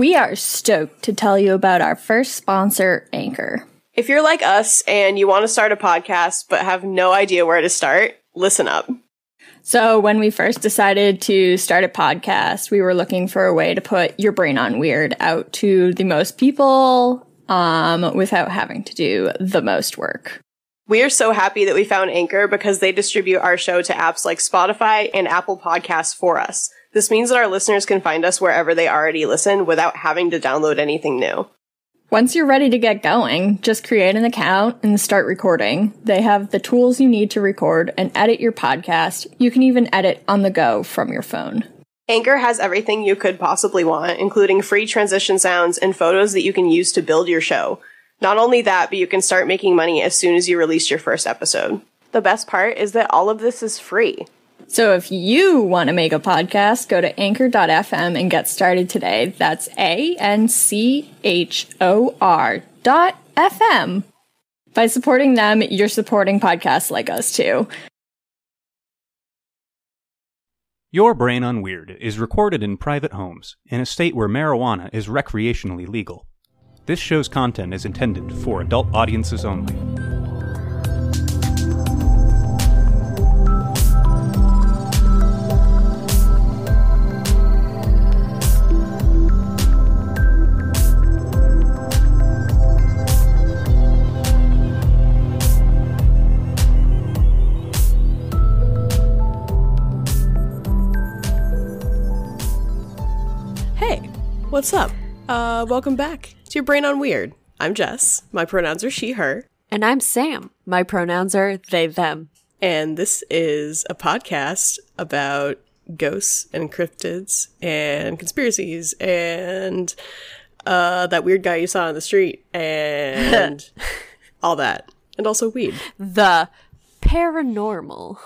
We are stoked to tell you about our first sponsor, Anchor. If you're like us and you want to start a podcast but have no idea where to start, listen up. So, when we first decided to start a podcast, we were looking for a way to put your brain on weird out to the most people um, without having to do the most work. We are so happy that we found Anchor because they distribute our show to apps like Spotify and Apple Podcasts for us. This means that our listeners can find us wherever they already listen without having to download anything new. Once you're ready to get going, just create an account and start recording. They have the tools you need to record and edit your podcast. You can even edit on the go from your phone. Anchor has everything you could possibly want, including free transition sounds and photos that you can use to build your show. Not only that, but you can start making money as soon as you release your first episode. The best part is that all of this is free. So if you want to make a podcast, go to anchor.fm and get started today. That's A N C H O R dot FM. By supporting them, you're supporting podcasts like us too. Your Brain on Weird is recorded in private homes in a state where marijuana is recreationally legal. This show's content is intended for adult audiences only. What's up? Uh, welcome back to your Brain on Weird. I'm Jess. My pronouns are she, her. And I'm Sam. My pronouns are they, them. And this is a podcast about ghosts and cryptids and conspiracies and uh, that weird guy you saw on the street and all that. And also weed. The paranormal.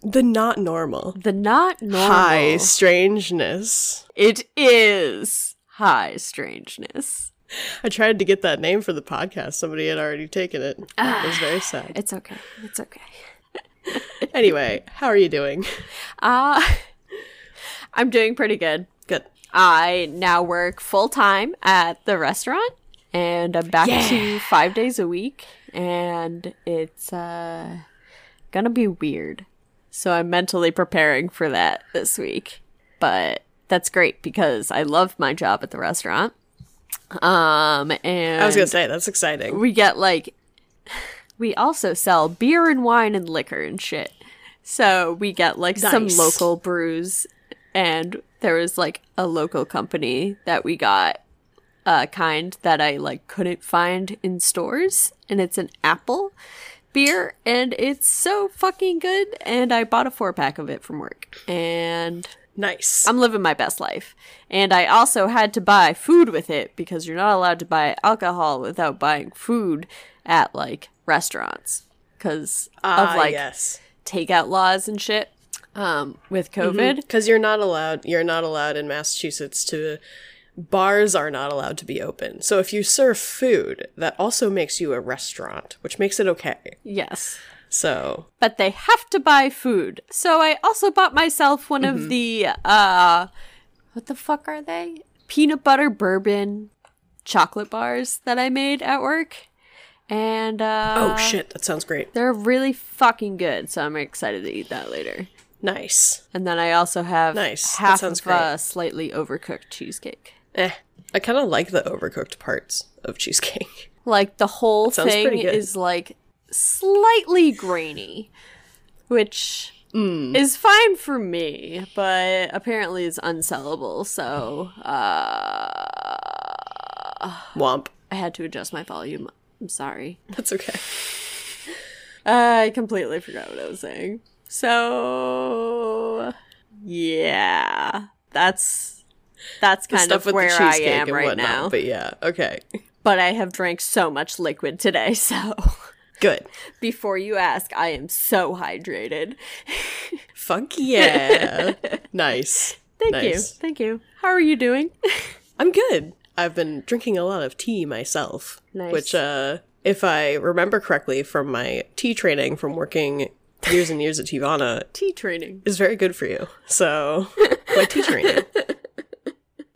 The not normal. The not normal. High strangeness. It is high strangeness. I tried to get that name for the podcast. Somebody had already taken it. It was very sad. It's okay. It's okay. Anyway, how are you doing? Uh I'm doing pretty good. Good. I now work full time at the restaurant and I'm back to 5 days a week and it's uh gonna be weird. So I'm mentally preparing for that this week. But that's great because I love my job at the restaurant. Um and I was gonna say that's exciting. we get like we also sell beer and wine and liquor and shit. So we get like some local brews and there was like a local company that we got a kind that I like couldn't find in stores and it's an apple beer and it's so fucking good and I bought a 4 pack of it from work and Nice. I'm living my best life. And I also had to buy food with it because you're not allowed to buy alcohol without buying food at like restaurants because Ah, of like yes. takeout laws and shit um, with COVID. Because you're not allowed. You're not allowed in Massachusetts to. Bars are not allowed to be open. So if you serve food, that also makes you a restaurant, which makes it okay. Yes. So But they have to buy food. So I also bought myself one of the uh what the fuck are they? Peanut butter bourbon chocolate bars that I made at work. And uh oh shit, that sounds great. They're really fucking good, so I'm excited to eat that later. Nice. And then I also have Nice. Half sounds of a slightly overcooked cheesecake. Eh, I kind of like the overcooked parts of cheesecake. Like the whole thing is like slightly grainy, which Hmm. is fine for me, but apparently is unsellable. So uh, Womp. I had to adjust my volume. I'm sorry. That's okay. I completely forgot what I was saying. So yeah, that's that's kind of where I am and right whatnot, now. But yeah, okay. But I have drank so much liquid today, so Good. before you ask, I am so hydrated. Fuck yeah. nice. Thank Nice. you. Thank you. How are you doing? I'm good. I've been drinking a lot of tea myself. Nice. Which, uh, if I remember correctly from my tea training from working years and years at Teavana, Tea training. is very good for you. So, my tea training.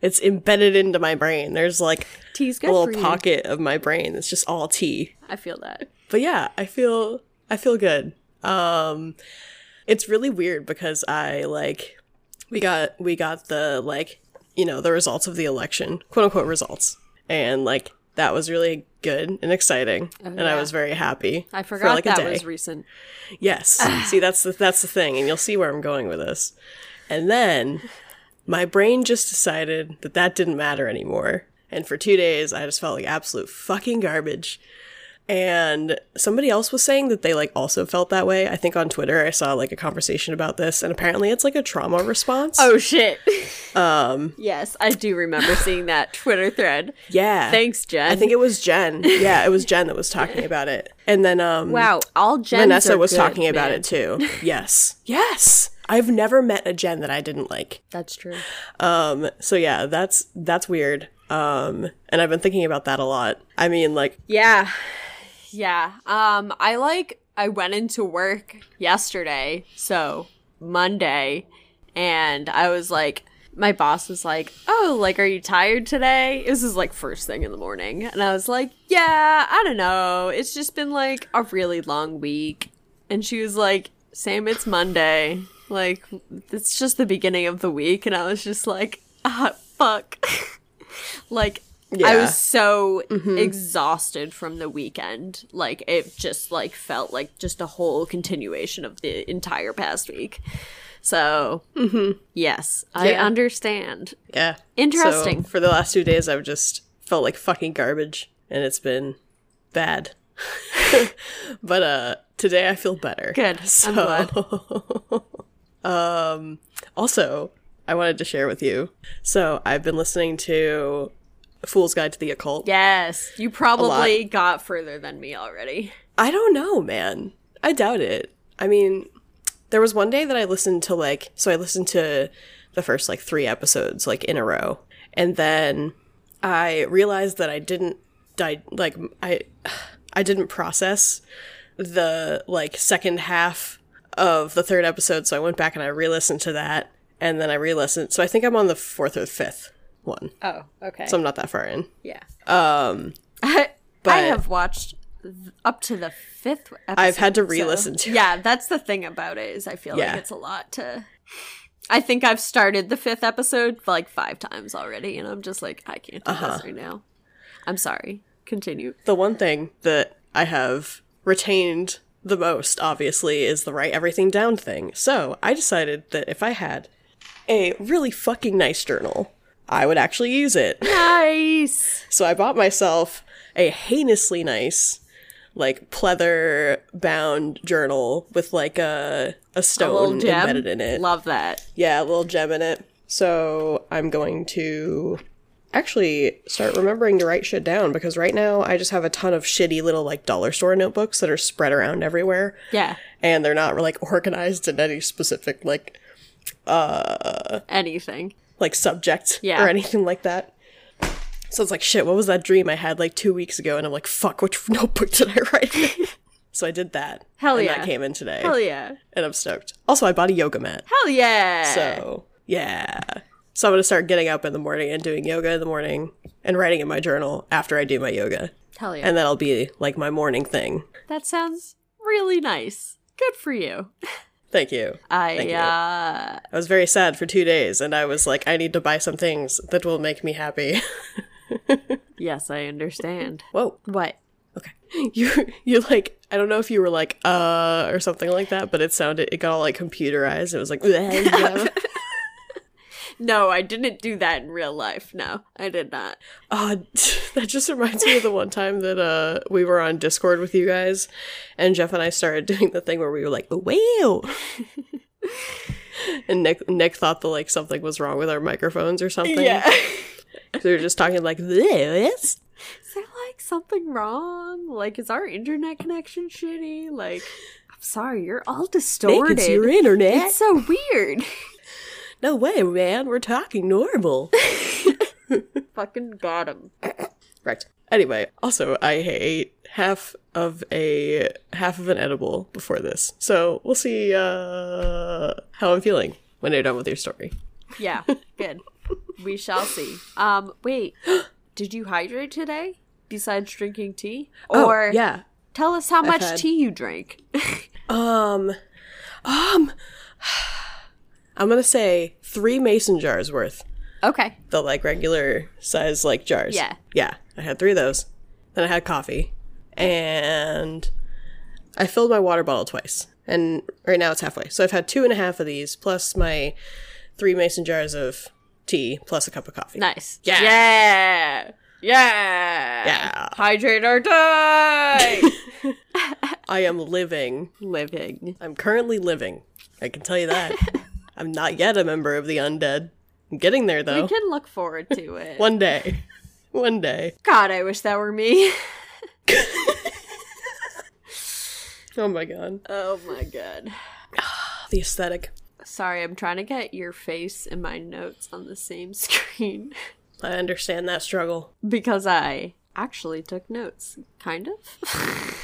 It's embedded into my brain. There's like Tea's a little pocket of my brain that's just all tea. I feel that. But yeah, I feel I feel good. Um it's really weird because I like we got we got the like you know the results of the election, quote unquote results. And like that was really good and exciting. and I was very happy. I for, forgot like, a that was recent. Yes. See, that's the that's the thing, and you'll see where I'm going with this. And then my brain just decided that that didn't matter anymore. And for two days, I just felt like absolute fucking garbage. And somebody else was saying that they like also felt that way. I think on Twitter I saw like a conversation about this, and apparently it's like a trauma response. Oh shit. um. Yes, I do remember seeing that Twitter thread. yeah. Thanks, Jen. I think it was Jen. Yeah, it was Jen that was talking about it. And then um Wow, all Jen Vanessa was good, talking about it too. Yes. Yes. I've never met a Jen that I didn't like. That's true. Um, so yeah, that's that's weird. Um, and I've been thinking about that a lot. I mean, like, Yeah. Yeah. Um I like I went into work yesterday, so Monday, and I was like my boss was like, "Oh, like are you tired today?" This is like first thing in the morning, and I was like, "Yeah, I don't know. It's just been like a really long week." And she was like, "Same, it's Monday. Like it's just the beginning of the week." And I was just like, "Ah, fuck." like I was so exhausted from the weekend. Like it just like felt like just a whole continuation of the entire past week. So, yes, I understand. yeah, Interesting. So, for the last two days, I've just felt like fucking garbage, and it's been bad. but uh, today I feel better. Good. Glad. Um, also, I wanted to share with you. So I've been listening to Fool's Guide to the Occult. Yes, you probably got further than me already. I don't know, man. I doubt it. I mean, there was one day that I listened to like so I listened to the first like 3 episodes like in a row. And then I realized that I didn't di- like I I didn't process the like second half of the third episode, so I went back and I re-listened to that and then I re-listened. So I think I'm on the fourth or fifth one. Oh, okay. So I'm not that far in. yeah. Um I, I have watched th- up to the fifth episode. I've had to re-listen to it. Yeah, that's the thing about it is I feel Yeah. like it's a lot to. I think I've started the fifth episode like five times already, and I'm just like, I can't do Uh-huh. this right now. I'm sorry. Continue. the one thing that I have retained the most, obviously, is the write everything down thing. So I decided that if I had a really fucking nice journal, I would actually use it. Nice. So I bought myself a heinously nice, like pleather bound journal with like a a stone gem. embedded in it. Love that. Yeah, a little gem in it. So I'm going to actually start remembering to write shit down because right now I just have a ton of shitty little like dollar store notebooks that are spread around everywhere Yeah. and they're not like organized in any specific like uh Anything. Like subject Yeah. or anything like that. So it's like shit, what was that dream I had like 2 weeks ago and I'm like fuck which notebook did I write? so I did that. Hell and yeah. that came in today. Hell yeah. And I'm stoked. Also I bought a yoga mat. Hell yeah. So, yeah. So I'm going to start getting up in the morning and doing yoga in the morning and writing in my journal after I do my yoga. Hell yeah. And that'll be like my morning thing. that sounds really nice. Good for you. Thank you. I Thank you. uh I was very sad for two days and I was like, I need to buy some things that will make me happy. yes, I understand. Whoa. What? Okay. You, you like, I don't know if you were like, uh, or something like that, but it sounded, it got all like computerized. It was like, No, I didn't do that in real life. No, I did not. Uh, that just reminds me of the one time that uh we were on Discord with you guys, and Jeff and I started doing the thing where we were like, "Wow," and Nick Nick thought that like something was wrong with our microphones or something. so we were just talking like this. Is there like something wrong? Like, is our internet connection shitty? Like, I'm sorry, you're all Nick, distorted. it's your internet. It's so weird. No way, man. We're talking normal. Fucking got him. right. Anyway, also I ate half of a half of an edible before this, so we'll see uh how I'm feeling when you're done with your story. Yeah, good. we shall see. Um, wait, did you hydrate today besides drinking tea? Oh, Or yeah. tell us how much had- tea you drank. Um, um, I'm gonna say three mason jars worth. okay. The like regular size like jars. Yeah. Yeah. I had three of those. Then I had coffee. And I filled my water bottle twice. And right now it's halfway. So I've had two and a half of these, plus my three mason jars of tea, plus a cup of coffee. Nice. Yeah. Yeah. Yeah. Yeah. Hydrate or die. I am living. Living. I'm currently living. I can tell you that. I'm not yet a member of the undead. I'm getting there though. We can look forward to it. One day. One day. God, I wish that were me. Oh my god. oh my god. The aesthetic. Sorry, I'm trying to get your face and my notes on the same screen I understand that struggle. because I actually took notes, kind of.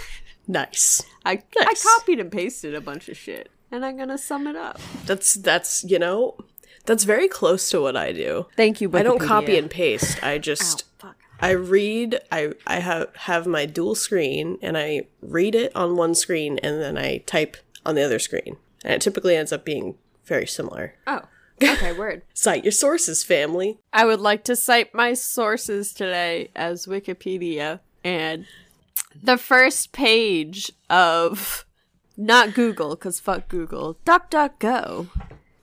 Nice. I Nice. I copied and pasted a bunch of shit, and I'm gonna sum it up. That's that's you know, that's very close to what I do. Thank you. I don't copy and paste. I just fuck. I read I I have have my dual screen and I read it on one screen and then I type on the other screen. And it typically ends up being very similar. Oh, okay, word. Cite your sources, family. I would like to cite my sources today as Wikipedia and the first page of not Google because fuck Google, DuckDuckGo.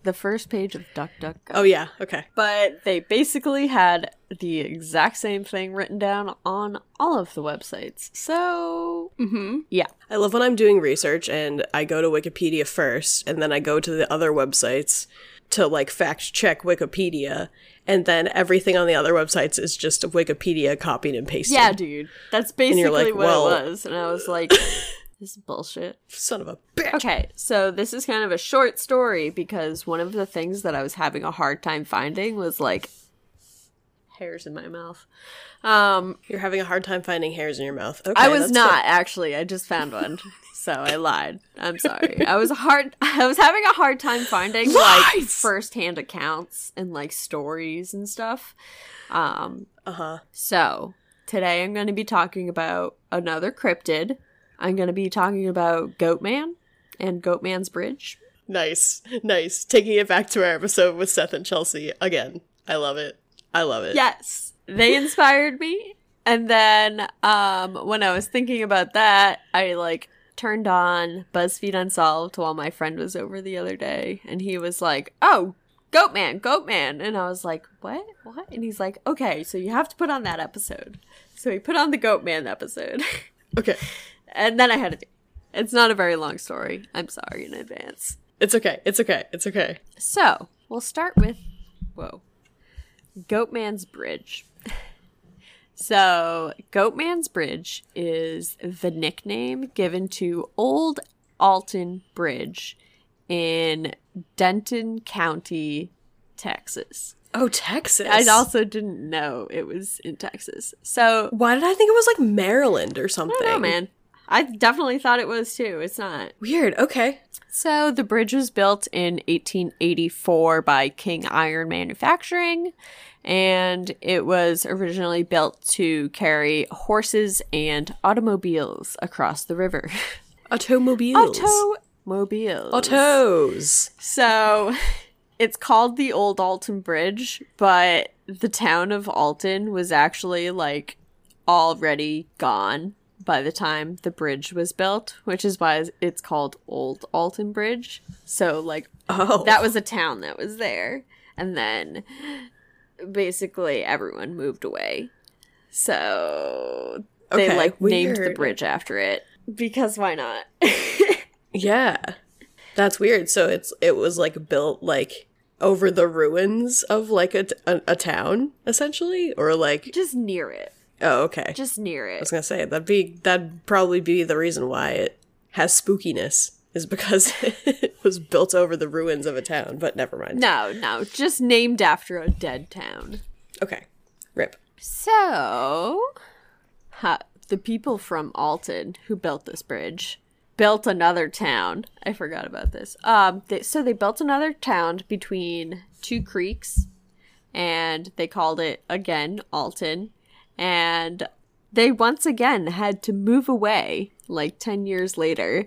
The first page of DuckDuckGo. Oh yeah, okay. But they basically had the exact same thing written down on all of the websites. So, mm-hmm. yeah. I love when I'm doing research and I go to Wikipedia first and then I go to the other websites to like fact check Wikipedia and then everything on the other websites is just Wikipedia copied and pasted. Yeah, dude. That's basically like, what well- it was. And I was like, this is bullshit. Son of a bitch. Okay, so this is kind of a short story because one of the things that I was having a hard time finding was like hairs in my mouth. Um, You're having a hard time finding hairs in your mouth. Okay, I was not actually. I just found one, so I lied. I'm sorry. I was hard. I was having a hard time finding like Lies! firsthand accounts and like stories and stuff. Um, Uh-huh. so today I'm going to be talking about another cryptid. I'm going to be talking about Goatman and Goatman's Bridge. Nice. Nice. Taking it back to our episode with Seth and Chelsea again. I love it. I love it. Yes, they inspired me. And then um, when I was thinking about that, I like turned on BuzzFeed Unsolved while my friend was over the other day, and he was like, "Oh, Goatman, Goatman," and I was like, "What? What?" And he's like, "Okay, so you have to put on that episode." So he put on the Goatman episode, Okay. And then I had to. do It's not a very long story. I'm sorry in advance. It's okay. It's okay. It's okay. So we'll start with whoa, Goatman's Bridge. So Goatman's Bridge is the nickname given to Old Alton Bridge in Denton County, Texas. Oh, Texas. I also didn't know it was in Texas. So Why did I think it was like Maryland or something? I don't know, man. I definitely thought it was too. It's not. Weird. Okay. So the bridge was built in 1884 by King Iron Manufacturing, and it was originally built to carry horses and automobiles across the river. Automobiles. Automobiles. Autos. So it's called the Old Alton Bridge, but the town of Alton was actually like already gone by the time the bridge was built, which is why it's called Old Alton Bridge. So like Oh. that was a town that was there and then basically everyone moved away. So they Okay, like named the bridge after it because why not? Yeah. That's weird. So it's it was like built like over the ruins of like a, t- a, a town essentially or like Just near it. Oh okay. Just near it. I was going to say that'd be that'd probably be the reason why it has spookiness is because it was built over the ruins of a town, but never mind. No, no, just named after a dead town. Okay. Rip. So, ha, the people from Alton who built this bridge built another town. I forgot about this. Um, they, so they built another town between two creeks, and they called it again Alton. And they once again had to move away like 10 years later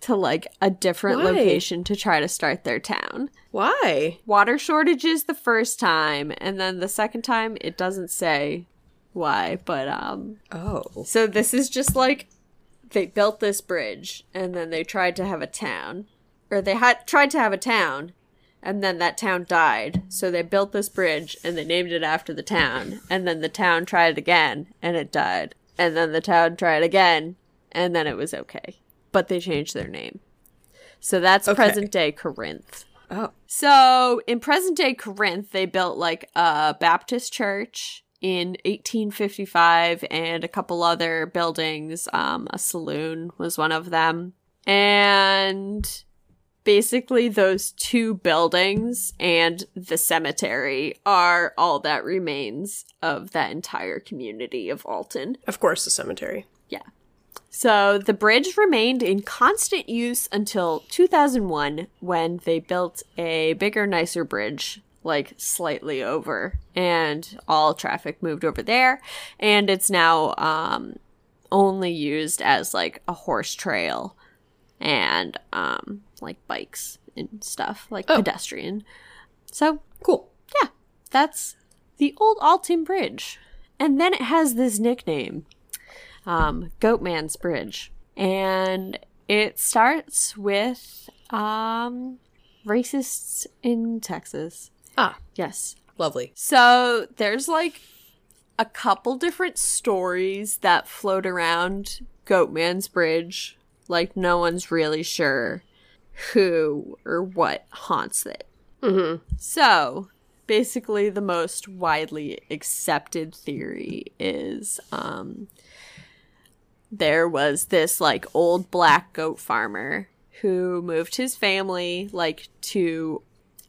to like a different Why? location to try to start their town. Why? Water shortages the first time, and then the second time it doesn't say why, but um Oh. so this is just like they built this bridge and then they tried to have a town or they had tried to have a town and then that town died. So they built this bridge and they named it after the town and then the town tried again and it died. And then the town tried again and then it was okay. But they changed their name. So that's Okay. present day Corinth. Oh. So in present day Corinth, they built like a Baptist church in 1855 and a couple other buildings. Um, a saloon was one of them. And basically, those two buildings and the cemetery are all that remains of that entire community of Alton. Of course, the cemetery. Yeah. So the bridge remained in constant use until 2001 when they built a bigger, nicer bridge, like slightly over, and all traffic moved over there. And it's now um, only used as like a horse trail and um, like bikes and stuff, like Oh. pedestrian. So Cool. yeah, that's the old Alton Bridge. And then it has this nickname, um, Goatman's Bridge. And it starts with um, racists in Texas. Ah, Yes. lovely. So there's like a couple different stories that float around Goatman's Bridge. Like no one's really sure who or what haunts it. Mm-hmm. So basically, the most widely accepted theory is um, there was this like old black goat farmer who moved his family like to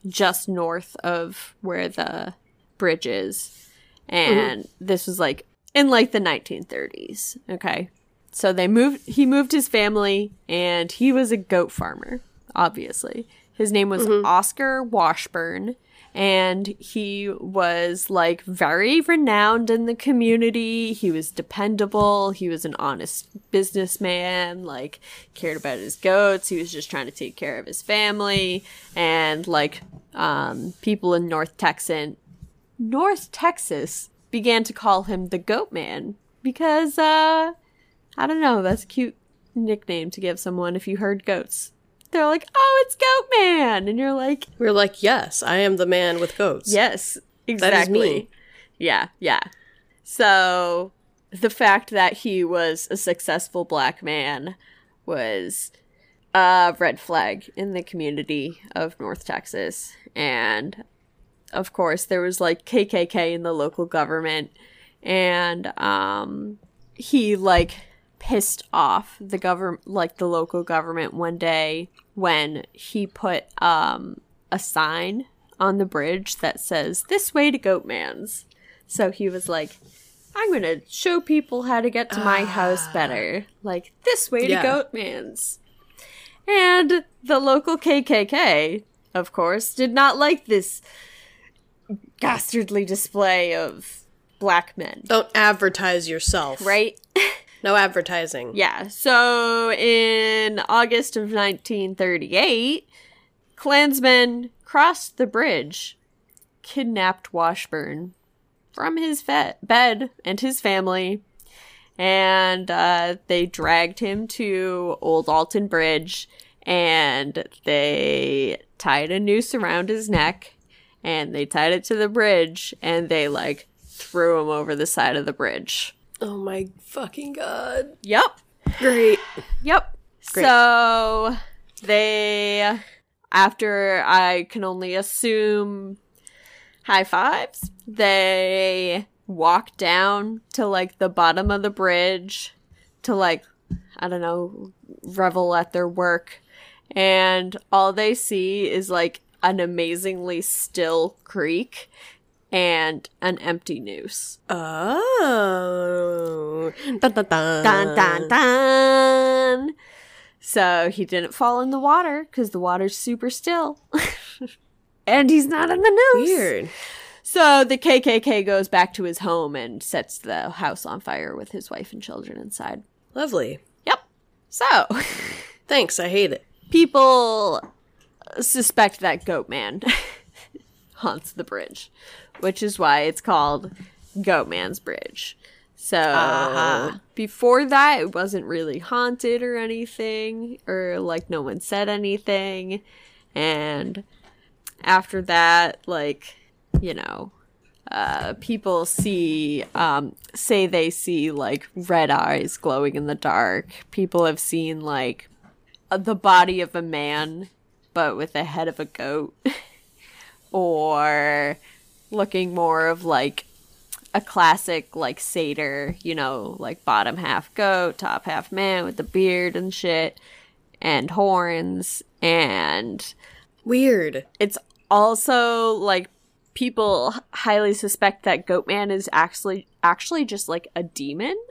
just north of where the bridge is. And this was like in like the 1930s. Okay. So they moved, he moved his family and he was a goat farmer, obviously. His name was Oscar Washburn and he was like very renowned in the community. He was dependable. He was an honest businessman, like cared about his goats. He was just trying to take care of his family and like um people in North Texan North Texas began to call him the Goat Man because uh I don't know, that's a cute nickname to give someone if you herd goats. They're like, "Oh, it's Goat Man." And you're like, We're like, yes, I am the man with goats. Yes, exactly. is me. Yeah, yeah. So the fact that he was a successful black man was a red flag in the community of North Texas. And of course, there was like KKK in the local government. And um, he like pissed off the government, like the local government one day when he put um, a sign on the bridge that says "This way to Goatman's." So he was like, "I'm gonna show people how to get to my house better, like this way Yeah. to Goatman's." And the local KKK, of course, did not like this dastardly display of black men, Don't advertise yourself. right? No advertising. Yeah. So in August of 1938, Klansmen crossed the bridge, kidnapped Washburn from his fe- bed and his family, and uh, they dragged him to Old Alton Bridge, and they tied a noose around his neck, and they tied it to the bridge, and they like threw him over the side of the bridge. Oh my fucking god. Yep. Great. Yep. Great. So they, after I can only assume high fives, they walk down to like the bottom of the bridge to like, I don't know, revel at their work. And all they see is like an amazingly still creek and an empty noose. Oh. Dun, dun, dun. Dun dun dun. So he didn't fall in the water because the water's super still, and he's not in the noose. Weird. So the KKK goes back to his home and sets the house on fire with his wife and children inside. Lovely. Yep. So Thanks. I hate it. people suspect that Goat Man haunts the bridge, which is why it's called Goat Man's Bridge. So Uh-huh. before that, it wasn't really haunted or anything, or like no one said anything. And after that, like, you know, uh, people see, um, say they see like red eyes glowing in the dark. People have seen like the body of a man, but with the head of a goat, or looking more of like a classic like satyr, you know, like bottom half goat, top half man with the beard and shit, and horns, and Weird. it's also like people highly suspect that Goatman is actually actually just like a demon.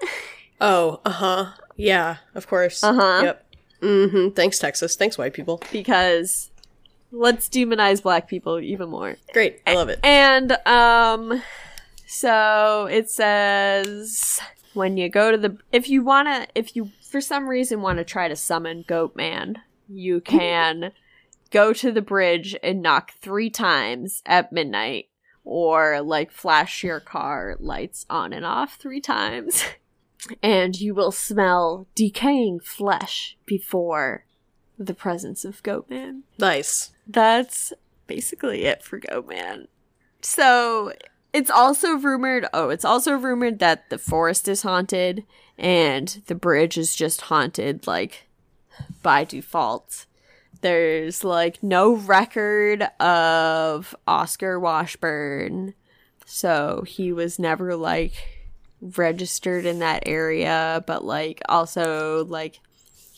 Oh, uh huh. Yeah, of course. Uh-huh. Yep. Mm hmm. Thanks, Texas. Thanks, white people. because let's demonize black people even more. Great. I love it. And um so it says when you go to the if you want to if you for some reason want to try to summon Goatman, you can go to the bridge and knock 3 times at midnight or like flash your car lights on and off 3 times and you will smell decaying flesh before the presence of Goatman Nice. That's basically it for Go Man. So it's also rumored. Oh, it's also rumored that the forest is haunted and the bridge is just haunted, like by default. There's like no record of Oscar Washburn, so he was never like registered in that area, but like also like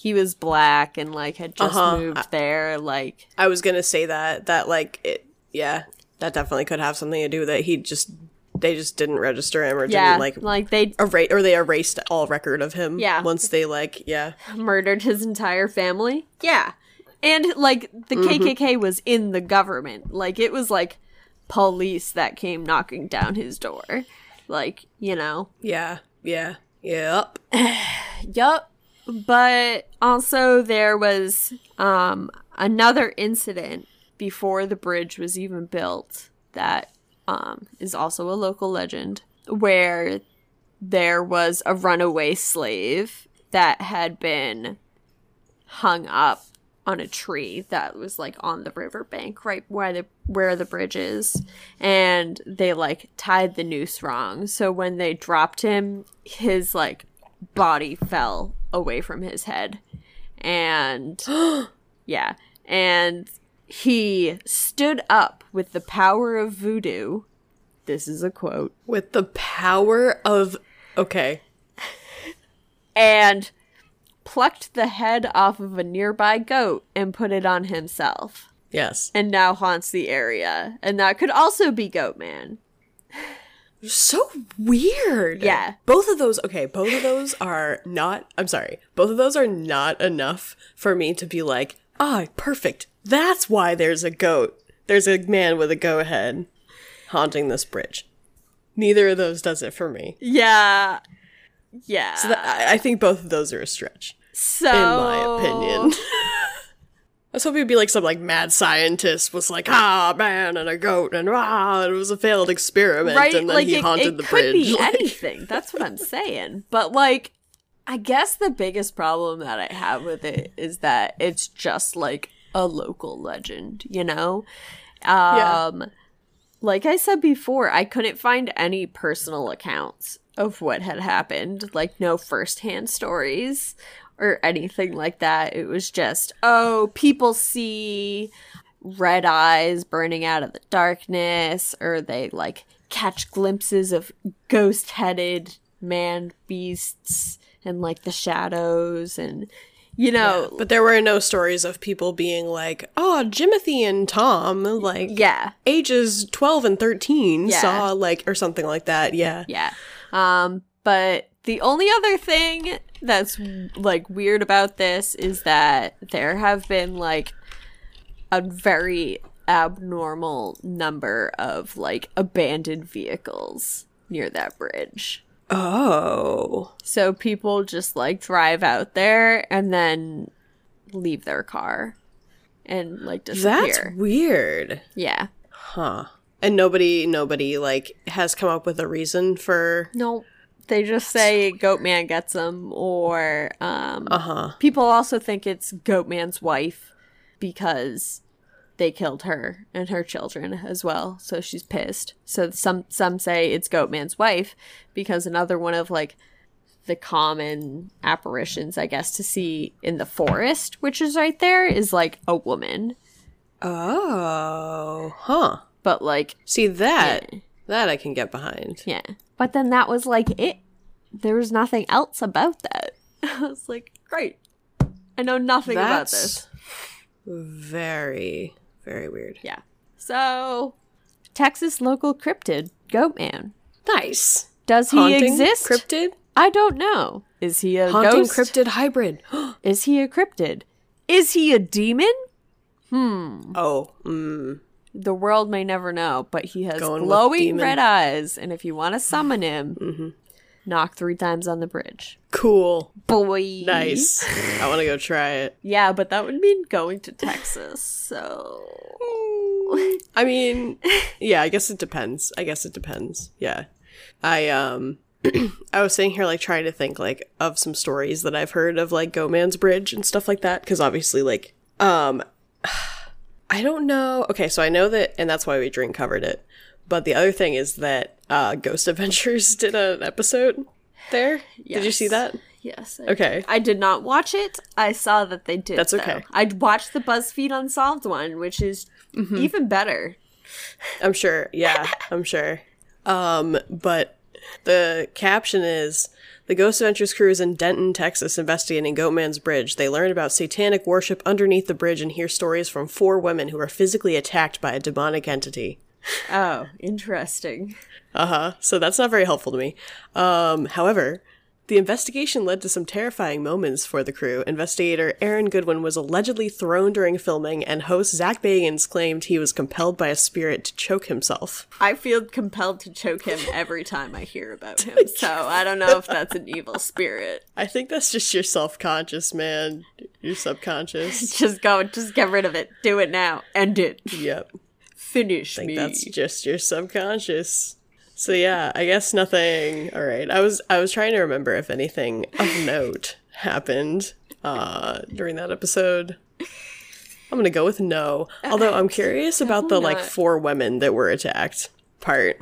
he was black and like had just Uh-huh. moved there like I was gonna say that. That like it. Yeah, that definitely could have something to do with it. He just they just didn't register him or yeah didn't like like they erase or they erased all record of him. Yeah. Once they like yeah. murdered his entire family yeah and like the kkk was in the government like it was like police that came knocking down his door like you know Yeah. Yeah. Yep. Yup. But also there was um another incident before the bridge was even built that um is also a local legend where there was a runaway slave that had been hung up on a tree that was like on the riverbank right where the where the bridge is. And they like tied the noose wrong. So when they dropped him his like body fell away from his head and yeah and he stood up with the power of voodoo this is a quote With the power of okay. and plucked the head off of a nearby goat and put it on himself Yes. and now haunts the area. And that could also be Goatman. So weird. Yeah. Both of those, okay, both of those are not, I'm sorry, both of those are not enough for me to be like, ah, perfect. That's why there's a goat. There's a man with a goat head haunting this bridge. Neither of those does it for me. Yeah. Yeah. So that, I, I think both of those are a stretch, So, in my opinion. I was hoping it'd be like some like mad scientist was like, ah, man, and a goat, and ah, it was a failed experiment, Right? and then like he it, haunted it the could bridge. be Like- anything. That's what I'm saying. But like I guess the biggest problem that I have with it is that it's just like a local legend, you know? Yeah. Um like I said before, I couldn't find any personal accounts of what had happened, like no firsthand stories or anything like that. It was just, oh, people see red eyes burning out of the darkness, or they like catch glimpses of ghost headed man beasts and like the shadows and you know But there were no stories of people being like, oh, Jimothy and Tom, like, yeah ages 12 and 13 Yeah. saw, like, or something like that. Yeah. Yeah. Um, but the only other thing that's like weird about this is that there have been like a very abnormal number of like abandoned vehicles near that bridge. Oh. So people just like drive out there and then leave their car and like disappear. That's weird. yeah. Huh. And nobody nobody like has come up with a reason for No, they just say Goatman gets them, or um, Uh-huh. people also think it's Goatman's wife because they killed her and her children as well. So she's pissed. So some some say it's Goatman's wife because another one of like the common apparitions, I guess, to see in the forest, which is right there, is like a woman. Oh. Huh. But like, See that that I can get behind. yeah. But then that was like it. There was nothing else about that. I was like, great. I know nothing about this. very very weird. Yeah. So, Texas local cryptid, Goatman. Nice. Does he Haunting exist? cryptid? I don't know. Is he a Haunting ghost? cryptid hybrid. Is he a cryptid? Is he a demon? Hmm. Oh. Mm. The world may never know, but he has Going glowing red eyes, and if you want to summon him, knock three times on the bridge. Cool. Boy. Nice. I want to go try it. Yeah, but that would mean going to Texas, so. I mean, yeah, I guess it depends. I guess it depends. Yeah. I um I was sitting here like trying to think like of some stories that I've heard of like Go Man's Bridge and stuff like that cuz obviously like um I don't know. Okay, so I know that and that's why we drink covered it. But the other thing is that uh Ghost Adventures did an episode there. Did you see that? Yes. I Okay. I did not watch it. I saw that they did. That's though. okay. I watched the BuzzFeed Unsolved one, which is Mm-hmm. even better. I'm sure. Yeah, I'm sure. Um, but the caption is the Ghost Adventures crew is in Denton, Texas, investigating Goatman's Bridge. They learn about satanic worship underneath the bridge and hear stories from four women who are physically attacked by a demonic entity. Oh, interesting. Uh huh. So that's not very helpful to me. Um, however, the investigation led to some terrifying moments for the crew. Investigator Aaron Goodwin was allegedly thrown during filming, and host Zach Bagans claimed he was compelled by a spirit to choke himself. I feel compelled to choke him every time I hear about him. So I don't know if that's an evil spirit. I think that's just your self conscious, man. Your subconscious. Just go, just get rid of it. Do it now. End it. yep. Finish I think me. that's just your subconscious. So yeah, I guess nothing. All right. I was I was trying to remember if anything of note happened uh during that episode. I'm going to go with no. Although I'm curious about the like not. four women that were attacked part.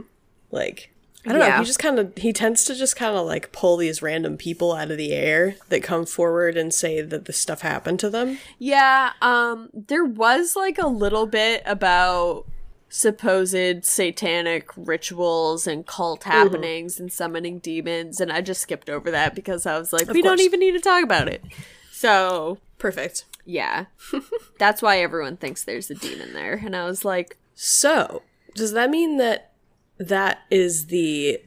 Like I don't know. He just kind of he tends to just kind of like pull these random people out of the air that come forward and say that this stuff happened to them. Yeah, um there was like a little bit about supposed satanic rituals and cult Mm-hmm. happenings and summoning demons and I just skipped over that because I was like we don't even need to talk about it. So, Perfect. yeah. That's why everyone thinks there's a demon there and I was like So, does that mean that that is the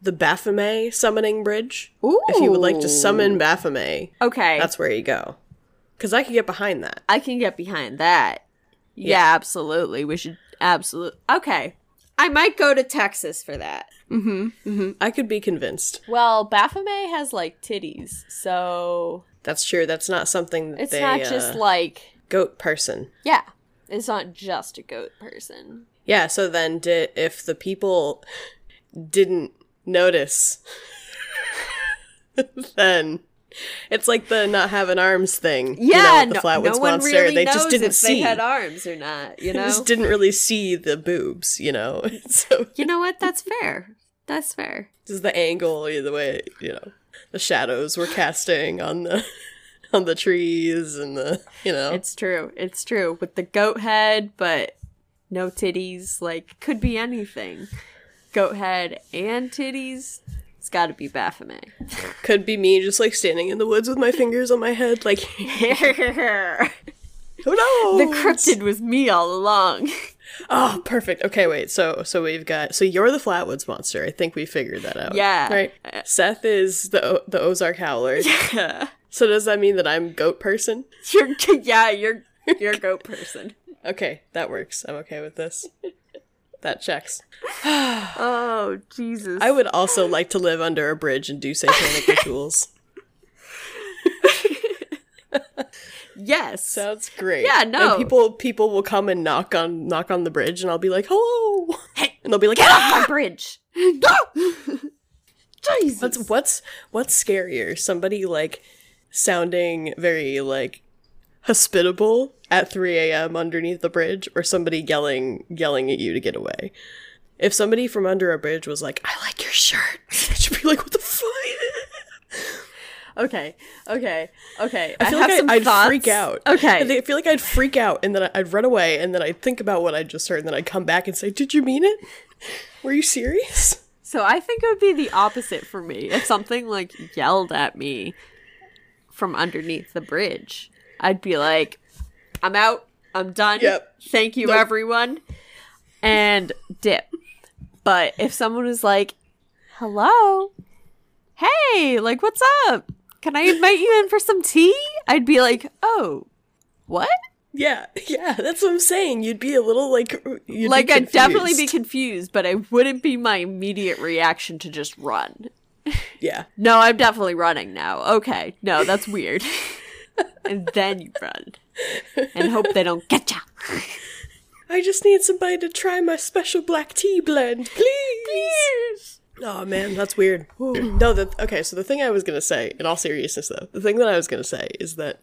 the Baphomet summoning bridge? If you would like to summon Baphomet, okay, that's where you go. Cuz I can get behind that. I can get behind that. Yeah, absolutely. We should absolutely. Okay. I might go to Texas for that. Mhm mhm i could be convinced. Well, Baphomet has like titties, so That's true. That's not something that it's they not just uh, like goat person. yeah, it's not just a goat person. Yeah, so then did if the people didn't notice then it's like the not having arms thing. you know, Yeah, the no, Flatwoods no one monster. really they just didn't if see. they had arms or not. You They know, just didn't really see the boobs, you know. so you know what? That's fair. That's fair. just the angle, the way you know the shadows were casting on the on the trees and the you know. It's true. It's true with the goat head, but no titties. Like could be anything. Goat head and titties. It's got to be Baphomet. Could be me just like standing in the woods with my fingers on my head, like who knows? The cryptid was me all along. Oh, perfect. Okay, wait. So, so we've got. So you're the Flatwoods monster. I think we figured that out. Yeah. Right. Uh, Seth is the O- the Ozark Howler. So does that mean that I'm goat person? You're yeah, you're you're goat person. Okay, that works. I'm okay with this. That checks. Oh Jesus! I would also like to live under a bridge and do satanic rituals. yes. Sounds great. Yeah, no. And people people will come and knock on knock on the bridge, and I'll be like, "Hello," Hey, and they'll be like, get "Ah!" off my bridge. Jesus. What's what's what's scarier? Somebody like sounding very like hospitable at 3 a.m. underneath the bridge, or somebody yelling yelling at you to get away. If somebody from under a bridge was like, "I like your shirt," I should be like, "What the fuck?" okay, okay, okay. I feel have like I, would freak out. Okay. I I feel like I'd freak out, and then I'd run away, and then I'd think about what I just heard, and then I'd come back and say, "Did you mean it? Were you serious?" So I think it would be the opposite for me if something like yelled at me from underneath the bridge. I'd be like, "I'm out. I'm done. Yep. Thank you, Nope. everyone," and dip. But if someone was like, "Hello, hey, like, what's up? Can I invite you in for some tea?" I'd be like, "Oh, what?" Yeah, yeah, that's what I'm saying. You'd be a little like, you'd like I'd definitely be confused. confused, but I wouldn't be my immediate reaction to just run. yeah. No, I'm definitely running now. Okay, no, that's weird. and then you run and hope they don't get you. I just need somebody to try my special black tea blend, please. Please. Oh man, that's weird. no, the okay. So the thing I was gonna say, in all seriousness, though, the thing that I was gonna say is that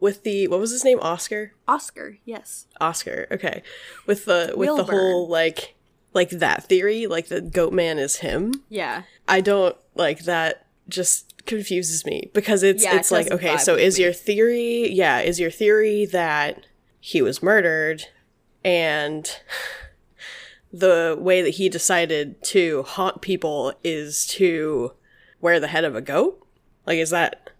with the what was his name, Oscar, Oscar, yes. Oscar. Okay, with the with the whole like like that theory, like the goat man is him. Yeah. I don't like that. Just confuses me because it's Yeah, it it's like okay, so is me. your theory? Yeah, is your theory that he was murdered and the way that he decided to haunt people is to wear the head of a goat? Like, is that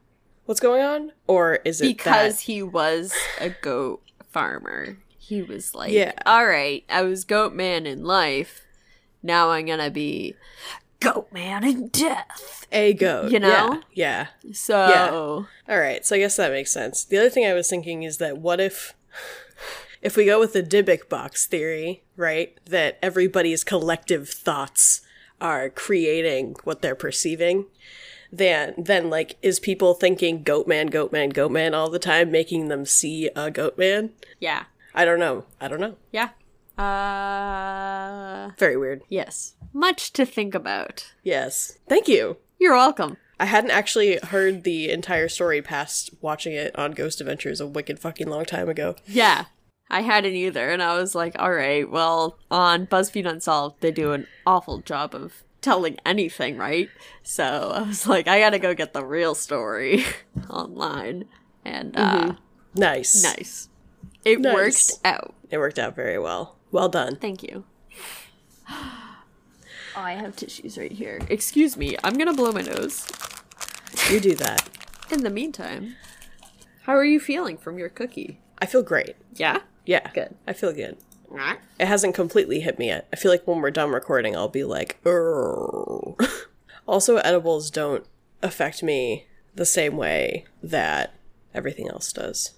what's going on, or is it Because that- he was a goat farmer. He was like, Yeah. all right, I was goat man in life. Now I'm going to be goat man in death. a goat? You know? Yeah. yeah. So, All right, so I guess that makes sense. The other thing I was thinking is that what if if we go with the Dybbuk box theory, right? That everybody's collective thoughts are creating what they're perceiving, then then like is people thinking goat man, goat man, goat man all the time making them see a goat man? yeah. I don't know. I don't know. Yeah. Uh, Very weird. yes. Much to think about. Yes. Thank you. You're welcome. I hadn't actually heard the entire story past watching it on Ghost Adventures a wicked fucking long time ago. Yeah. I hadn't either, and I was like, all right, well, on BuzzFeed Unsolved, they do an awful job of telling anything, right? So I was like, I gotta go get the real story online. And, uh, Nice. nice. It Nice. worked out. It worked out very well. Well done. Thank you. Oh, I have tissues right here. Excuse me, I'm gonna blow my nose. You do that. In the meantime, how are you feeling from your cookie? I feel great. Yeah? Yeah. Good. I feel good. It hasn't completely hit me yet. I feel like when we're done recording, I'll be like, "Arr." also, edibles don't affect me the same way that everything else does.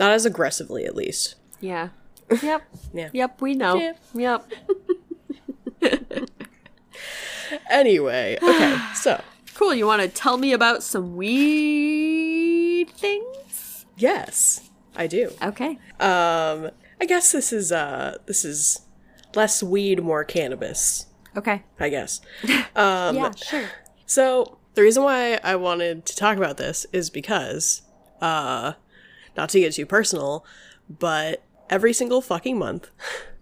Not as aggressively, at least. Yeah. Yep. Yeah. Yep, we know. Yeah. Yep. Anyway, okay, so, Cool. You want to tell me about some weed things? yes, I do. Okay. Um, I guess this is, uh, this is less weed, more cannabis, Okay. I guess. Um, yeah, sure. So the reason why I wanted to talk about this is because, uh, not to get too personal, but every single fucking month,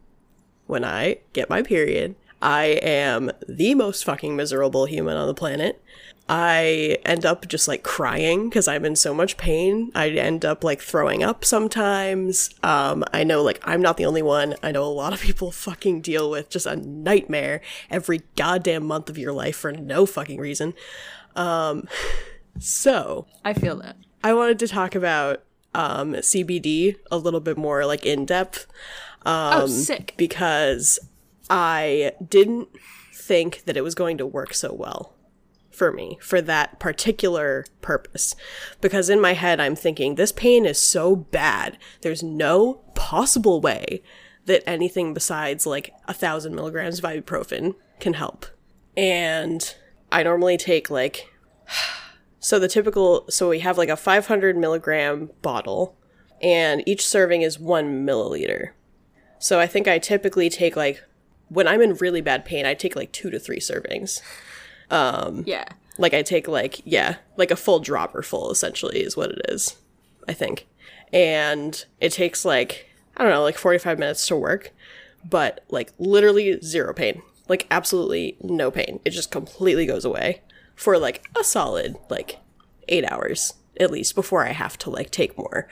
when I get my period, I am the most fucking miserable human on the planet. I end up just like crying because I'm in so much pain. I end up like throwing up sometimes. Um, I know like I'm not the only one. I know a lot of people fucking deal with just a nightmare every goddamn month of your life for no fucking reason. Um, so I feel that. I wanted to talk about um, CBD a little bit more like in depth um, oh, sick. because I didn't think that it was going to work so well for me for that particular purpose. Because in my head, I'm thinking, this pain is so bad. There's no possible way that anything besides like a thousand milligrams of ibuprofen can help. And I normally take like, so the typical, so we have like a 500 milligram bottle, and each serving is one milliliter. So I think I typically take like, when I'm in really bad pain, I take like two to three servings. Um, Yeah. Like I take like yeah, like a full dropper full essentially is what it is. I think. And it takes like I don't know, like 45 minutes to work, but like literally zero pain. Like absolutely no pain. It just completely goes away for like a solid like 8 hours at least before I have to like take more.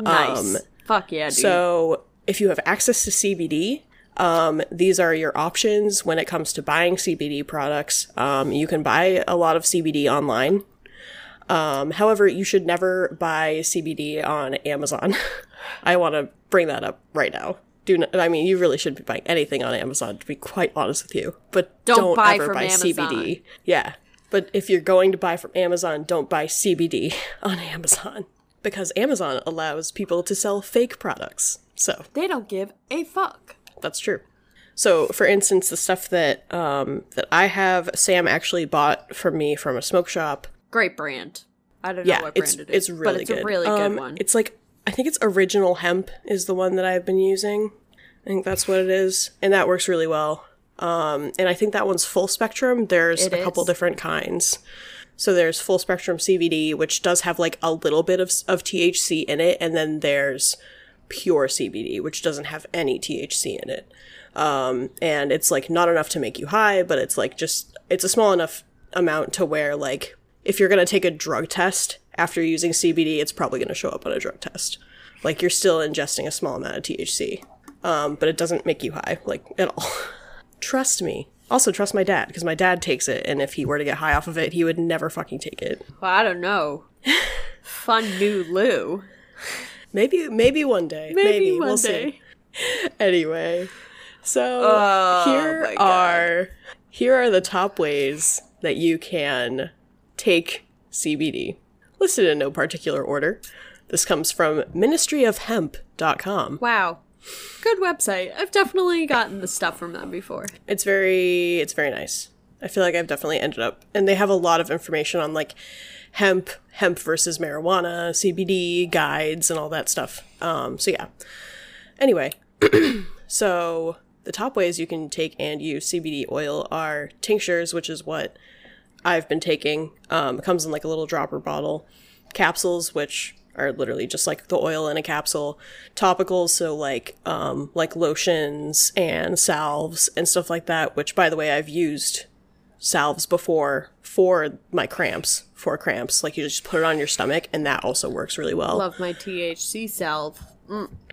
Nice. Fuck yeah, dude. So if you have access to CBD, um, these are your options when it comes to buying CBD products. Um, you can buy a lot of CBD online. Um, however, you should never buy CBD on Amazon. I want to bring that up right now. Do not, I mean you really shouldn't be buying anything on Amazon to be quite honest with you. But Don't don't, buy ever from buy Amazon. CBD. Yeah. But if you're going to buy from Amazon, don't buy CBD on Amazon because Amazon allows people to sell fake products. So, they don't give a fuck. That's true. So, for instance, the stuff that um, that I have, Sam actually bought from me from a smoke shop. Great brand. I don't know Yeah, what it's brand it is, it's really but it's good. a really Um, good one. It's like I think it's original hemp is the one that I've been using. I think that's what it is, and that works really well. Um, and I think that one's full spectrum. There's It a couple different kinds. So there's full spectrum CBD, which does have like a little bit of of THC in it, and then there's pure CBD, which doesn't have any THC in it. Um, and it's like not enough to make you high, but it's like just it's a small enough amount to where like if you're gonna take a drug test after using CBD, it's probably gonna show up on a drug test. Like you're still ingesting a small amount of THC, um, but it doesn't make you high like at all. trust me. Also trust my dad because my dad takes it, and if he were to get high off of it, he would never fucking take it. well, I don't know. Fun new Lou. Maybe maybe one day. Maybe, one we'll day. see. Anyway, so Oh, here are here are the top ways that you can take CBD. Listed in no particular order. This comes from ministryofhemp.com. Wow. Good website. I've definitely gotten the stuff from them before. It's very it's very nice. I feel like I've definitely ended up and they have a lot of information on like hemp, hemp versus marijuana, CBD guides and all that stuff. Um so yeah. Anyway, so the top ways you can take and use CBD oil are tinctures, which is what I've been taking. Um, it comes in like a little dropper bottle. Capsules, which are literally just like the oil in a capsule. Topicals, so like um, like lotions and salves and stuff like that. Which, by the way, I've used salves before for my cramps. For cramps, like you just put it on your stomach, and that also works really well. Love my THC salve.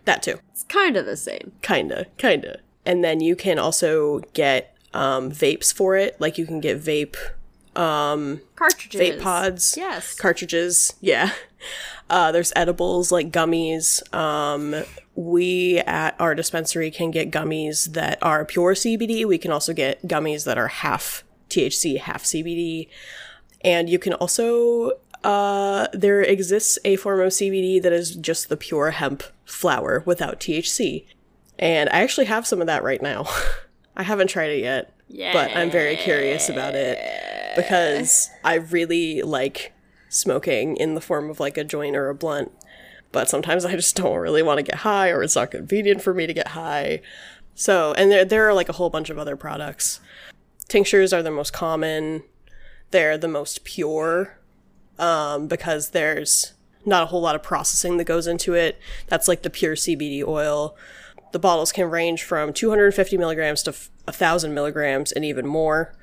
that too. It's kind of the same. Kinda, kinda. And then you can also get um, vapes for it. Like you can get vape Cartridges. vape pods, Yes. cartridges. Yeah. Uh, there's edibles like gummies. Um, we at our dispensary can get gummies that are pure CBD. We can also get gummies that are half THC, half CBD. And you can also, uh, there exists a form of CBD that is just the pure hemp flower without THC. And I actually have some of that right now. I haven't tried it yet, but I'm very curious about it because I really like smoking in the form of like a joint or a blunt. But sometimes I just don't really want to get high or it's not convenient for me to get high. So, and there there are like a whole bunch of other products. Tinctures are the most common. They're the most pure um, because there's not a whole lot of processing that goes into it. That's like the pure CBD oil. The bottles can range from 250 milligrams to f- 1,000 milligrams and even more.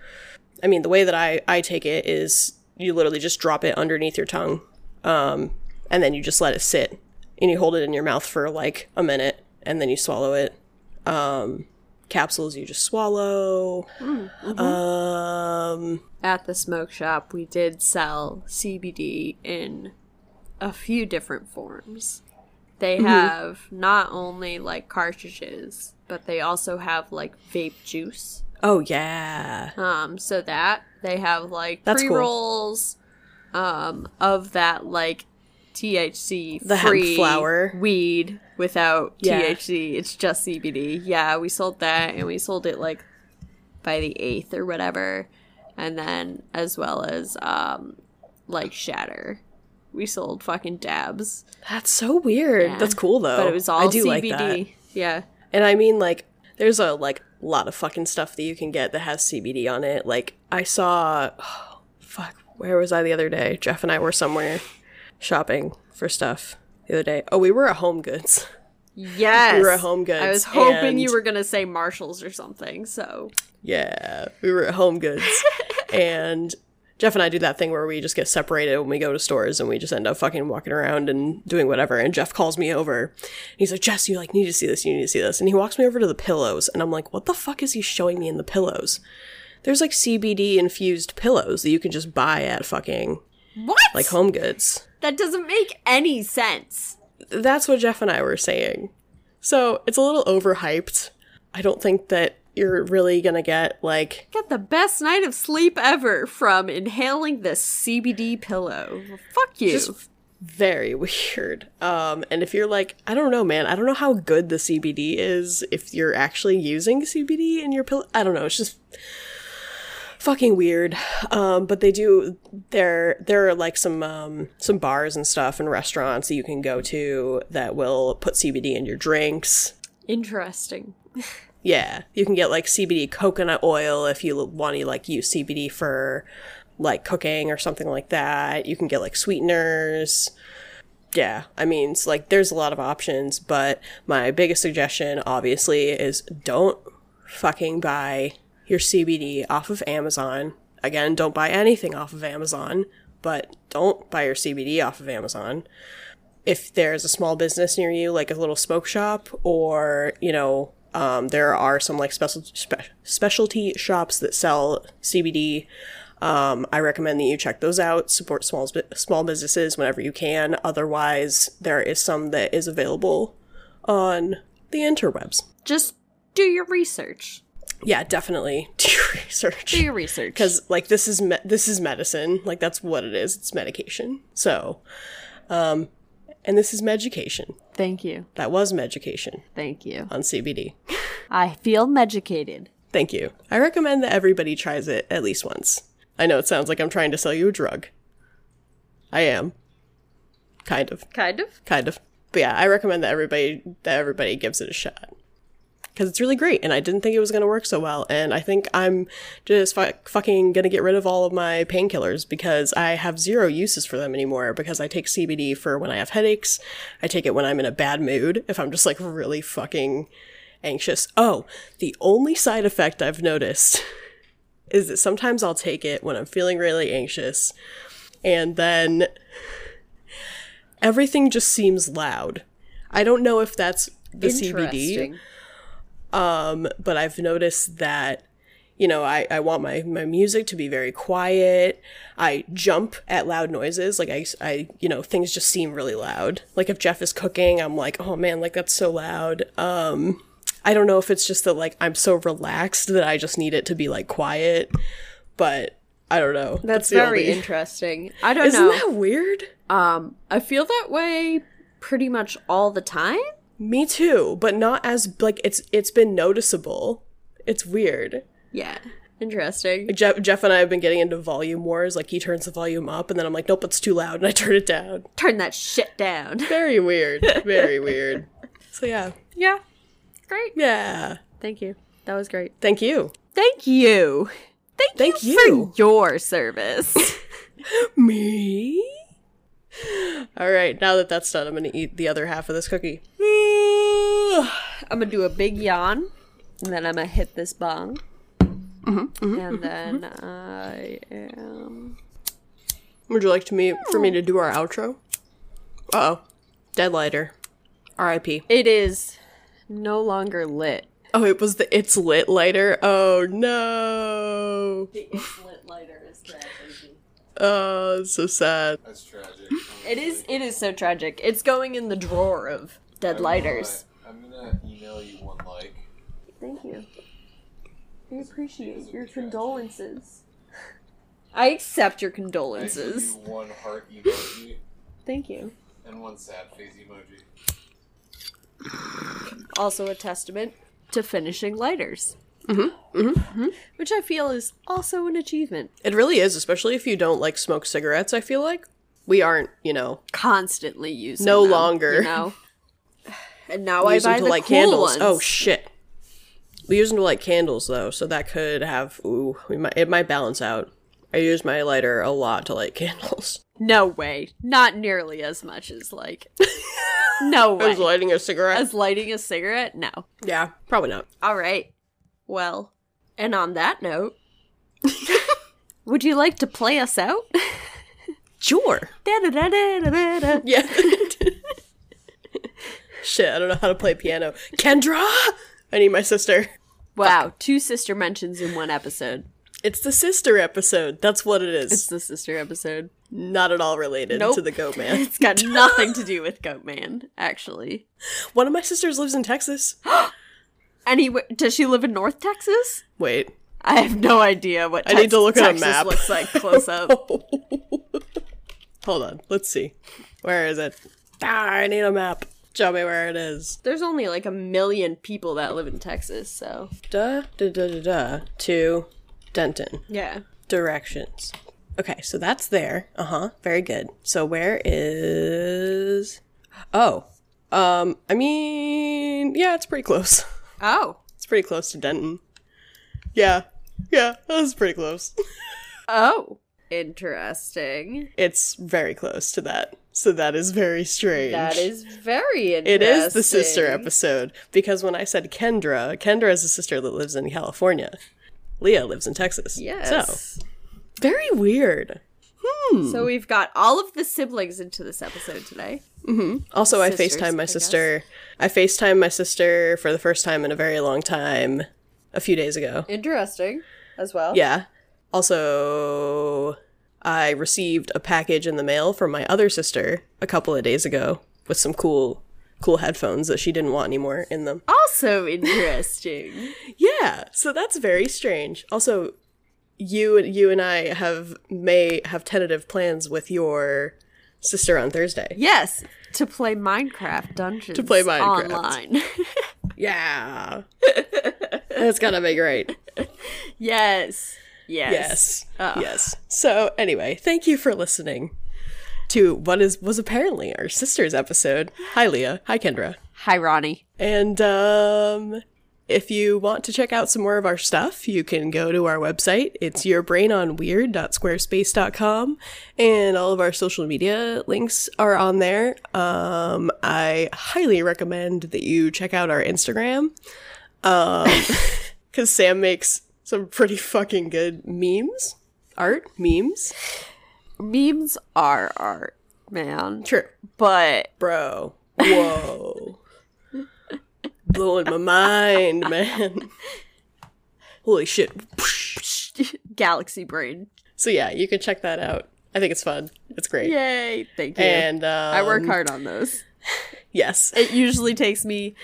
I mean, the way that I, I take it is you literally just drop it underneath your tongue um, and then you just let it sit and you hold it in your mouth for like a minute and then you swallow it. Um, capsules you just swallow. Um, At the smoke shop, we did sell CBD in a few different forms. They Mm-hmm. have not only like cartridges, but they also have like vape juice Oh yeah. Um, so that they have like That's pre rolls, um, of that like THC The hemp flower. weed without Yeah. THC. It's just CBD. Yeah, we sold that, and we sold it like by the eighth or whatever, and then as well as um, like shatter. We sold fucking dabs. That's so weird. Yeah. That's cool though. But it was all I do CBD. like that. Yeah. And I mean, like, there's a like lot of fucking stuff that you can get that has CBD on it. Like, I saw, oh, fuck, where was I the other day? Jeff and I were somewhere shopping for stuff the other day. Oh, we were at Home Goods. Yes. We were at Home Goods, I was hoping you were gonna say Marshalls or something. So Yeah, we were at Home Goods, and Jeff and I do that thing where we just get separated when we go to stores, and we just end up fucking walking around and doing whatever. And Jeff calls me over, and he's like, "Jess, you like need to see this. You need to see this." And he walks me over to the pillows, and I'm like, "What the fuck is he showing me in the pillows?" There's like CBD infused pillows that you can just buy at fucking what? like Home Goods. that doesn't make any sense. That's what Jeff and I were saying. So it's a little overhyped. I don't think that you're really gonna get like get the best night of sleep ever from inhaling this CBD pillow. Well, fuck you. just very weird. Um, and if you're like, I don't know, man, I don't know how good the CBD is if you're actually using CBD in your pill. I don't know. It's just fucking weird. Um, but they do. There, there are like some um, some bars and stuff and restaurants that you can go to that will put CBD in your drinks. Interesting. Yeah, you can get like CBD coconut oil if you want to like use CBD for like cooking or something like that. You can get like sweeteners. Yeah, I mean, it's like there's a lot of options, but my biggest suggestion obviously is don't fucking buy your CBD off of Amazon. Again, don't buy anything off of Amazon, but don't buy your CBD off of Amazon if there's a small business near you, like a little smoke shop, or you know, um, there are some like special spe- specialty shops that sell CBD. Um, I recommend that you check those out. Support small small businesses whenever you can. Otherwise, there is some that is available on the interwebs. Just do your research. Yeah, definitely do your research Do your research. because like this is me- this is medicine. Like that's what it is. It's medication. So, um, and this is medication. Thank you. That was medication Thank you. on CBD. I feel medicated. Thank you. I recommend that everybody tries it at least once. I know it sounds like I'm trying to sell you a drug. I am. Kind of. Kind of. Kind of. But yeah, I recommend that everybody that everybody gives it a shot. Cuz it's really great and I didn't think it was going to work so well and I think I'm just fu- fucking going to get rid of all of my painkillers because I have zero uses for them anymore because I take CBD for when I have headaches. I take it when I'm in a bad mood if I'm just like really fucking anxious. Oh, the only side effect I've noticed is that sometimes I'll take it when I'm feeling really anxious and then everything just seems loud. I don't know if that's the CBD. Um, but I've noticed that you know I, I want my, my music to be very quiet i jump at loud noises like I, I you know things just seem really loud like if jeff is cooking i'm like oh man like that's so loud um i don't know if it's just that like i'm so relaxed that i just need it to be like quiet but i don't know That's the very only- interesting. I don't isn't know. that weird Um, I feel that way pretty much all the time. Me too but not as like it's it's been noticeable it's weird Yeah. Interesting. Jeff, Jeff and I have been getting into volume wars. Like he turns the volume up, and then I'm like, nope, it's too loud, and I turn it down. Turn that shit down. Very weird. Very weird. So yeah, Yeah. Great. yeah. Thank you. That was great. Thank you. Thank you. Thank, Thank you, you. for your service. Me. All right. Now that that's done, I'm gonna eat the other half of this cookie. I'm gonna do a big yawn, and then I'm gonna hit this bong. Mm-hmm, mm-hmm, and mm-hmm, then I am. Would you like to me for me to do our outro? Uh oh. Dead lighter. R.I.P. It is no longer lit. Oh, it was the it's lit lighter. Oh no. The it's lit lighter is tragic. Oh, it's so sad. That's tragic. It is. It is so tragic. It's going in the drawer of dead lighters. I'm gonna email you one like. Thank you. I appreciate your condolences. I accept your condolences. I give condolences. you one heart emoji Thank you. and one sad face emoji. Also a testament to finishing lighters. Mm-hmm. Mm-hmm. Which I feel is also an achievement. It really is, especially if you don't like smoke cigarettes, I feel like. We aren't, you know, Constantly using No them, longer. You know? And now we use I buy them to the light cool candles. Oh, ones. Oh shit. We use them to light candles though, so that could have ooh, we might it might balance out. I use my lighter a lot to light candles. no way. Not nearly as much as like. no way. As lighting a cigarette. As lighting a cigarette? No. yeah, probably not. All right. Well, and on that note, would you like to play us out? Sure. Yeah. Shit, I don't know how to play piano. Kendra! I need my sister. Wow, two sister mentions in one episode. It's the sister episode. That's what it is. It's the sister episode. not at all related Nope. to the goat man. It's got nothing to do with Goat Man, actually. One of my sisters lives in Texas. Anyway, does she live in North Texas? Wait. I have no idea what I need to look at a Texas map. looks like close up. Hold on. Let's see. Where is it? Ah, I need a map. Show me where it is. There's only like a million people that live in Texas, so Da da da da da to Denton. yeah. Directions. Okay, so that's there. Uh huh. Very good. So where is? Oh, um. I mean, yeah, it's pretty close. Oh, It's pretty close to Denton. Yeah, yeah, that was pretty close. oh, interesting. It's very close to that. So that is very strange. That is very interesting. It is the sister episode because when I said Kendra, Kendra is a sister that lives in California. Leah lives in Texas. Yes. So very weird. Hmm. So we've got all of the siblings into this episode today. Mm-hmm. Also, I FaceTime my I guess. sister. I FaceTime my sister for the first time in a very long time a few days ago. Interesting as well. Yeah. Also, I received a package in the mail from my other sister a couple of days ago with some cool cool headphones that she didn't want anymore in them. Also interesting. Yeah, so that's very strange. Also, you you and I have may have tentative plans with your sister on Thursday. yes, to play Minecraft Dungeons. To play Minecraft. online. Yeah. That's gotta be great. yes. Yes. Yes. Oh. Yes. So anyway, thank you for listening to what is was apparently our sister's episode. Hi Leah. Hi Kendra. Hi, Ronnie. And um if you want to check out some more of our stuff, you can go to our website. It's yourbrainonweird.squarespace.com and all of our social media links are on there. Um I highly recommend that you check out our Instagram. Um cuz Sam makes some pretty fucking good memes. Art, memes. Memes are art, man. True. But Bro. Whoa. Blowing my mind, man. Holy shit. galaxy brain. So yeah, you can check that out. I think it's fun. It's great. Yay. Thank you. And um, I work hard on those. Yes. It usually takes me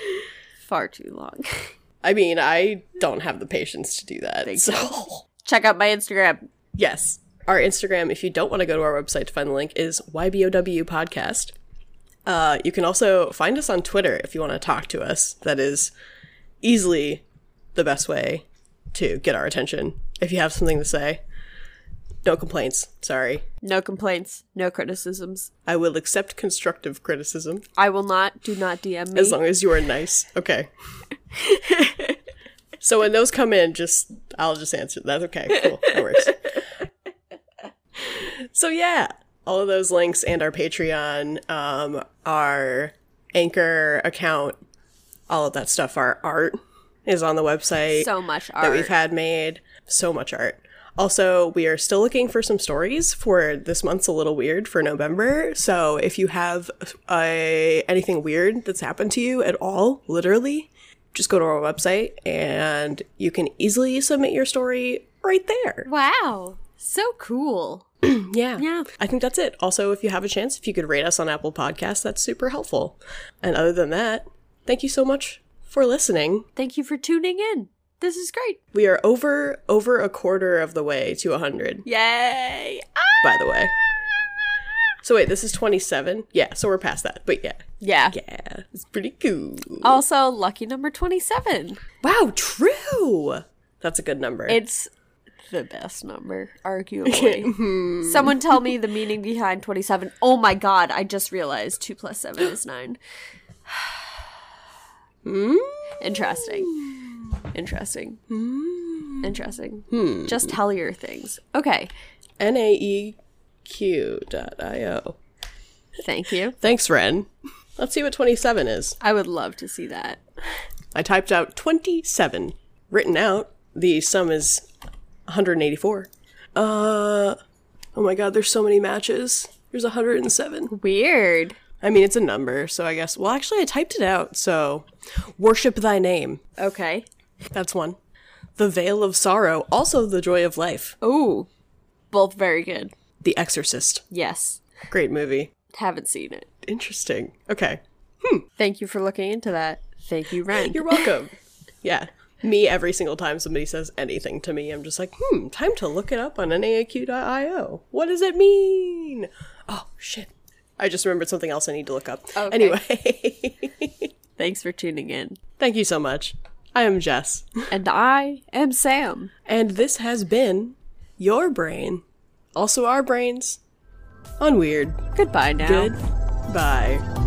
far too long. I mean, I don't have the patience to do that. so Check out my Instagram. yes. Our Instagram, if you don't want to go to our website to find the link, is YBOW Podcast. Uh, you can also find us on Twitter if you want to talk to us. That is easily the best way to get our attention. If you have something to say, no complaints. Sorry. No complaints, no criticisms. I will accept constructive criticism I will not. Do not DM me. as long as you are nice. Okay. so when those come in, just I'll just answer. That's okay. Cool. That works. so yeah, all of those links and our Patreon, um, our Anchor account, all of that stuff. Our art is on the website so much art. that we've had made. So much art. Also, we are still looking for some stories for this month's a little weird for November. So if you have a, anything weird that's happened to you at all, literally, just go to our website and you can easily submit your story right there. Wow. So cool. Yeah. Yeah. I think that's it. Also, if you have a chance, if you could rate us on Apple Podcasts, that's super helpful. And other than that, thank you so much for listening. Thank you for tuning in. This is great. We are over over a quarter of the way to 100, Yay! by the way. So wait, this is 27? Yeah, so we're past that. But yeah. Yeah. Yeah, it's pretty cool. Also, lucky number 27. Wow, true. That's a good number. It's the best number, arguably. Hmm. Someone tell me the meaning behind 27. Oh my god, I just realized 2 plus 7 is 9. Hmm? Interesting. Interesting. Hmm. Interesting. Just tell your things. Okay. E naeq.io. Thank you. Thanks, Ren. Let's see what 27 is. I would love to see that. I typed out 27. Written out, the sum is 184. Uh, oh my god, there's so many matches. There's 107. Weird. I mean, it's a number, so I guess. Well, actually, I typed it out, so. Worship thy name. Okay. That's one. The Veil of Sorrow, also the Joy of Life. Ooh. Both very good. The Exorcist. Yes. Great movie. Haven't seen it. Interesting. Okay. Hmm. Thank you for looking into that. Thank you, Ren. You're welcome. yeah. Me, every single time somebody says anything to me, I'm just like, hmm, time to look it up on naeq.io. What does it mean? Oh, shit. I just remembered something else I need to look up. Okay. Anyway, Thanks for tuning in. thank you so much. I am Jess, And I am Sam. and this has been your brain, also our brains, on Weird. Goodbye now. Good. Bye.